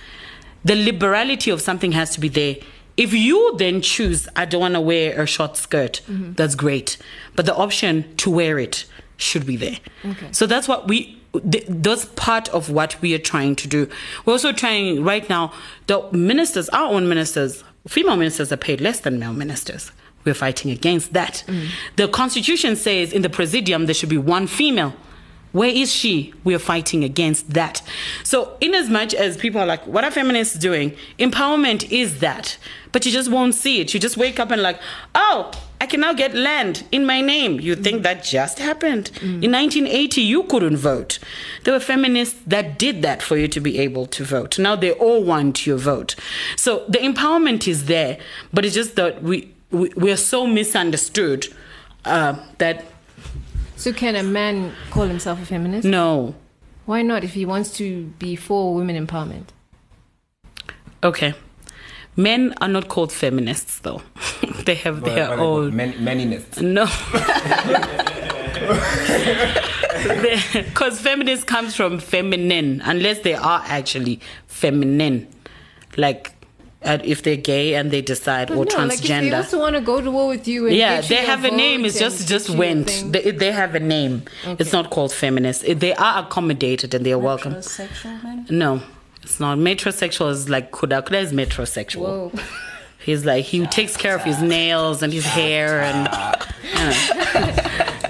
The liberality of something has to be there. If you then choose, I don't want to wear a short skirt, mm-hmm. that's great. But the option to wear it should be there. So that's what we, th- that's part of what we are trying to do. We're also trying right now, the ministers, our own ministers, female ministers are paid less than male ministers. We're fighting against that. Mm. The constitution says in the presidium there should be one female. Where is she? We are fighting against that. So, in as much as people are like, what are feminists doing? Empowerment is that. But you just won't see it. You just wake up and, like, oh, I can now get land in my name. You think that just happened. In 1980, you couldn't vote. There were feminists that did that for you to be able to vote. Now they all want your vote. So, the empowerment is there, but it's just that we, we, we are so misunderstood uh, that So, can a man call himself a feminist? no. Why not if he wants to be for women empowerment? Okay. Men are not called feminists, though. *laughs* they have their own. many, manyness. No. *laughs* Because feminist comes from feminine, unless they are actually feminine. Like uh, if they're gay and they decide or But no, like if they transgender. also want to go to war with you. And yeah, they have a name. It's just just went. They, they have a name. It's not called feminist. They are accommodated and they're welcome. Metrosexual? No, it's not. Metrosexual is like Kuda. Kuda is metrosexual. Whoa. He's like he takes care of his nails and his hair and. *laughs*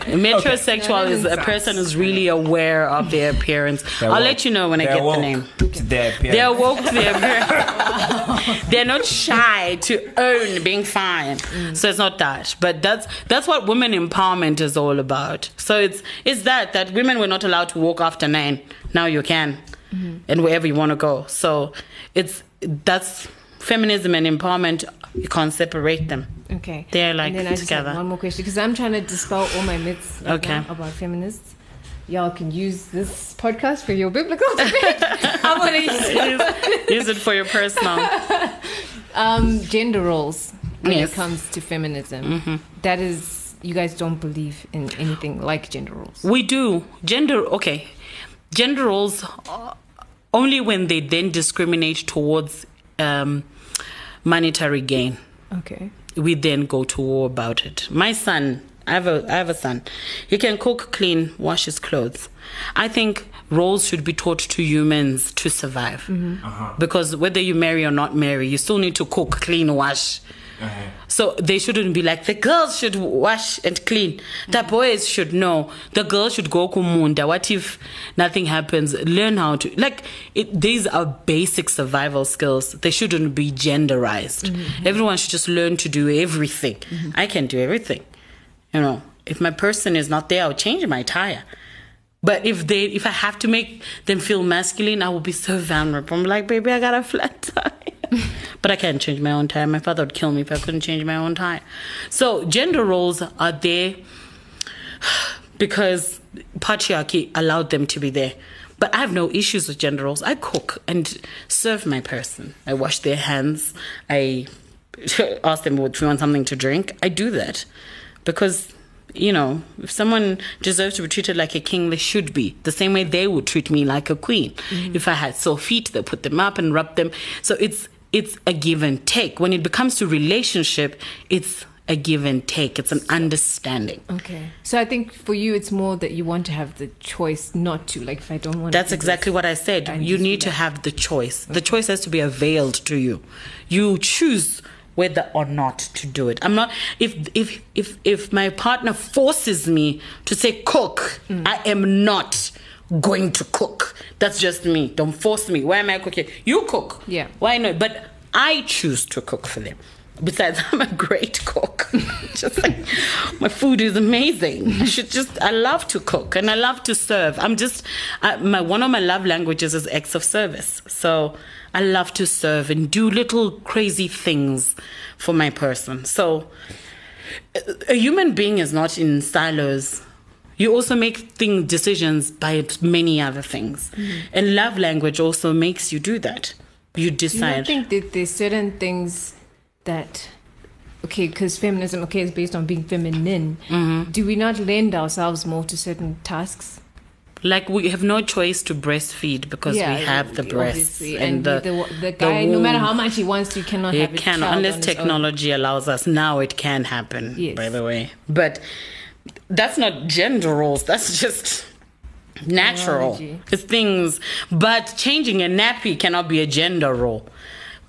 you know. Metrosexual is a person who's really aware of their appearance. They're I'll woke. let you know when I They're get woke the name. their appearance. They're woke to their appearance. *laughs* *laughs* They're not shy to own being fine. So it's not that. But that's that's what women empowerment is all about. So it's it's that that women were not allowed to walk after nine. Now you can. Mm-hmm. And wherever you want to go. So it's that's feminism and empowerment you can't separate them. Okay. They're, like, and then I just together. one more question because I'm trying to dispel all my myths right Okay. about feminists. Y'all can use this podcast for your biblical *laughs* debate. *laughs* I'm gonna use it. Use it for your personal. *laughs* Um, gender roles when Yes. it comes to feminism. That is, you guys don't believe in anything like gender roles. We do. Gender, okay. Gender roles uh, only when they then discriminate towards um, monetary gain. Okay. We then go to war about it. My son, I have a, I have a son. He can cook, clean, wash his clothes. I think roles should be taught to humans to survive. Mm-hmm. Uh-huh. Because whether you marry or not marry, you still need to cook, clean, wash. So they shouldn't be like the girls should wash and clean. The boys should know. The girls should go kumunda. What if nothing happens? Learn how to like it, these are basic survival skills. They shouldn't be genderized. Mm-hmm. Everyone should just learn to do everything. Mm-hmm. I can do everything. You know, if my person is not there, I'll change my tire. But if they, if I have to make them feel masculine, I will be so vulnerable. I'm like, baby, I got a flat *laughs* tire. But I can't change my own tire. My father would kill me if I couldn't change my own tire. So gender roles are there *sighs* because patriarchy allowed them to be there. But I have no issues with gender roles. I cook and serve my person. I wash their hands. I *laughs* ask them if you want something to drink. I do that because you know, if someone deserves to be treated like a king, they should be. The same way they would treat me like a queen. Mm-hmm. If I had sore feet, they put them up and rub them. So it's it's a give and take. When it becomes to relationship, it's a give and take. It's an understanding. Okay. So I think for you, it's more that you want to have the choice not to. Like, if I don't want to. That's exactly what I said. And You need to have the choice. The choice has to be availed to you. You choose whether or not to do it. I'm not if if if if my partner forces me to say cook, Mm. I am not going to cook. That's just me. Don't force me. Why am I cooking? You cook. Yeah. Why not? But I choose to cook for them. Besides, *laughs* I'm a great cook. *laughs* just like my food is amazing. I should just. I love to cook and I love to serve. I'm just. I, my one of my love languages is acts of service. So I love to serve and do little crazy things for my person. So a- a human being is not in silos. You also make thing decisions by many other things, and love language also makes you do that. You Do you decide. not think that there's certain things that, okay, because feminism, okay, is based on being feminine. Mm-hmm. Do we not lend ourselves more to certain tasks? Like we have no choice to breastfeed because we have the breasts obviously. and, the, the, the, the guy, no matter how much he wants to, cannot It have a can child unless on his own. technology allows us. Now it can happen. Yes. By the way, but that's not gender roles. That's just natural. Biology. It's things. But changing a nappy cannot be a gender role.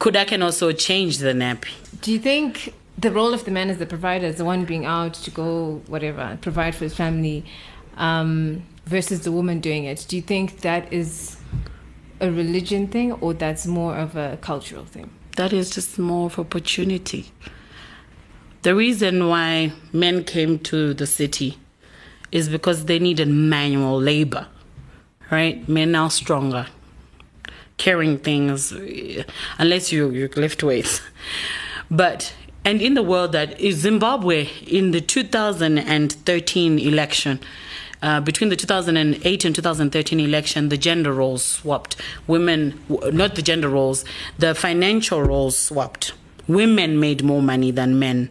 Kuda can also change the nappy. Do you think the role of the man as the provider, as the one being out to go, whatever, provide for his family, um, versus the woman doing it, do you think that is a religion thing or that's more of a cultural thing? That is just more of opportunity. The reason why men came to the city is because they needed manual labor, right? Men are stronger, carrying things, unless you, you lift weights. But, and in the world that is Zimbabwe in the 2013 election, uh, between the 2008 and 2013 election, the gender roles swapped. Women, not the gender roles, the financial roles swapped. Women made more money than men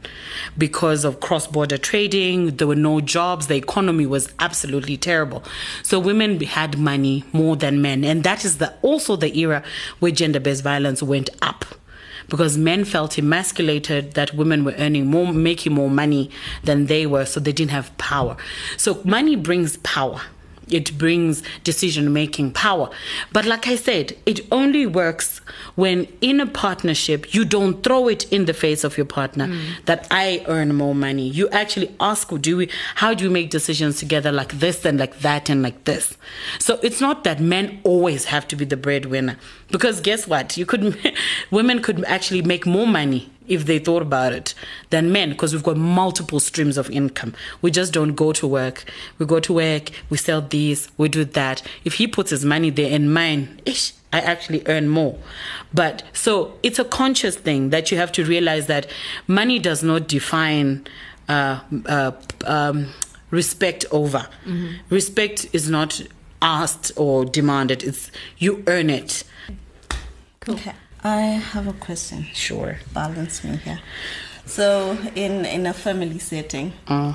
because of cross border trading. There were no jobs. The economy was absolutely terrible. So women had money more than men. And that is the, also the era where gender based violence went up because men felt emasculated that women were earning more, making more money than they were, so they didn't have power. So money brings power. It brings decision making power. But like I said, it only works when in a partnership you don't throw it in the face of your partner mm. that I earn more money. You actually ask, do we, how do we make decisions together like this and like that and like this? So it's not that men always have to be the breadwinner. Because guess what? You could, *laughs* women could actually make more money if they thought about it than men because we've got multiple streams of income. We just don't go to work. We go to work, we sell this, we do that. If he puts his money there and mine, ish, I actually earn more. But so it's a conscious thing that you have to realize that money does not define uh, uh, um, respect over. Respect is not asked or demanded, it's you earn it. Okay. I have a question. Sure. Balance me here. So, in in a family setting, Uh,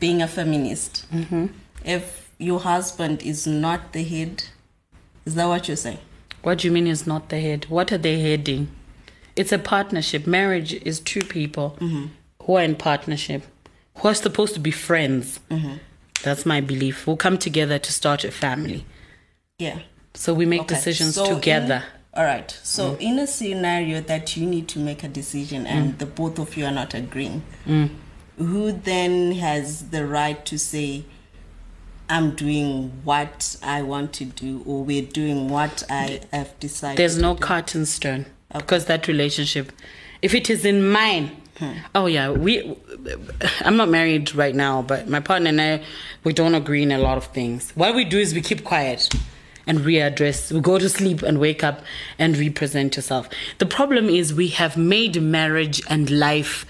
being a feminist, mm-hmm. if your husband is not the head, is that what you're saying? What do you mean is not the head? What are they heading? It's a partnership. Marriage is two people mm-hmm. who are in partnership, who are supposed to be friends. Mm-hmm. That's my belief. Who come together to start a family. Yeah. So we make Okay. decisions So in- together. All right. So mm. in a scenario that you need to make a decision and mm. the both of you are not agreeing, mm. who then has the right to say, "I'm doing what I want to do," or "We're doing what I have decided"? There's no do? cut and stone because that relationship, if it is in mine, hmm. oh yeah, we. I'm not married right now, but my partner and I, we don't agree in a lot of things. What we do is we keep quiet and readdress. We go to sleep and wake up and represent yourself. The problem is we have made marriage and life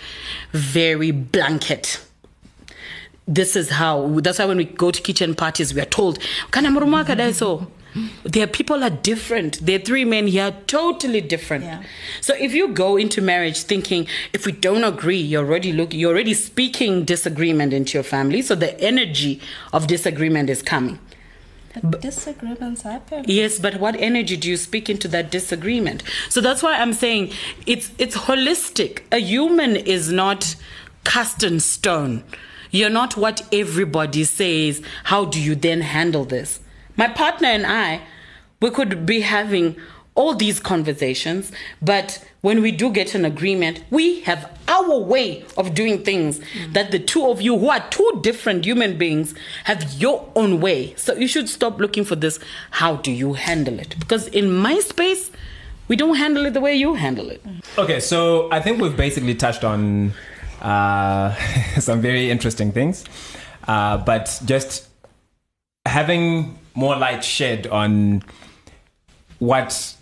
very blanket this is how that's why when we go to kitchen parties we are told kana murume wako dai so their people are different they're three men here totally different Yeah. so if you go into marriage thinking if we don't agree you're already look you're already speaking disagreement into your family so the energy of disagreement is coming But disagreements happen. Yes, but what energy do you speak into that disagreement? So that's why I'm saying it's it's holistic. A human is not cast in stone. You're not what everybody says. How do you then handle this? My partner and I, we could be having all these conversations, but when we do get an agreement, we have our way of doing things that the two of you, who are two different human beings, have your own way. So you should stop looking for this. How do you handle it? Because in my space, we don't handle it the way you handle it. Okay, so I think we've basically touched on uh, *laughs* some very interesting things, uh, but just having more light shed on what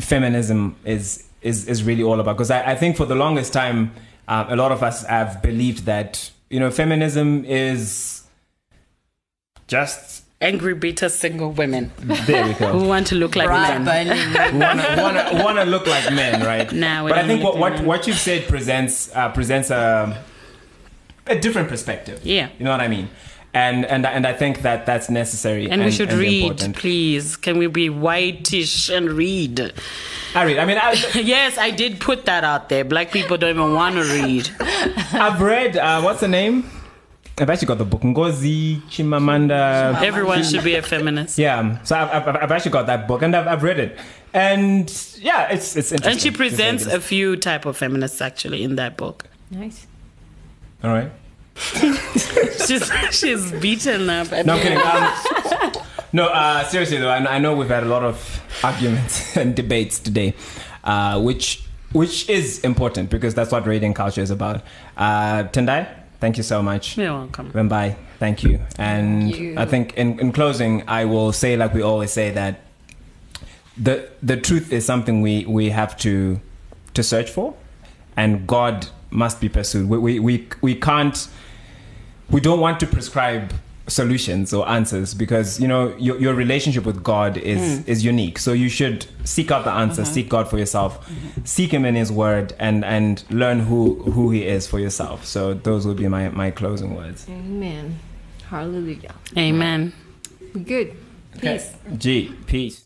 feminism is is is really all about. Because I, I think for the longest time, uh, a lot of us have believed that you know feminism is just Angry, bitter, single women there we go. *laughs* who want to look like Right, men. Bernie. wanna, wanna, wanna look like men, right? Nah, but I think what, what, what you've said presents uh, presents a a different perspective. Yeah. you know what I mean. And and and I think that that's necessary. And, we should read, important. please. Can we be whitish and read? I read. I mean, I, *laughs* yes, I did put that out there. Black people don't even want to read. *laughs* I've read. Uh, what's the name? I've actually got the book Ngozi Chimamanda. Everyone should be a feminist. Yeah, so I've, I've, I've actually got that book and I've, I've read it, and yeah, it's it's interesting. And she presents a few type of feminists actually in that book. Nice. All right. *laughs* She's she's beaten up. No, I'm kidding. Um, no, uh, seriously though, I, I know we've had a lot of arguments *laughs* and debates today, uh, which which is important because that's what Radiant Culture is about. Uh, Tendai, thank you so much. You're welcome. Wembai, thank you. And Thank you. I think in, in closing, I will say like we always say that the the truth is something we, we have to to search for, and God must be pursued. We we we, we can't we don't want to prescribe solutions or answers because you know your, your relationship with god is mm. is unique so you should seek out the answer uh-huh. seek god for yourself mm-hmm. seek him in his word and and learn who who he is for yourself so those would be my my closing words Amen. Hallelujah. Amen. We good. Peace. G. Peace.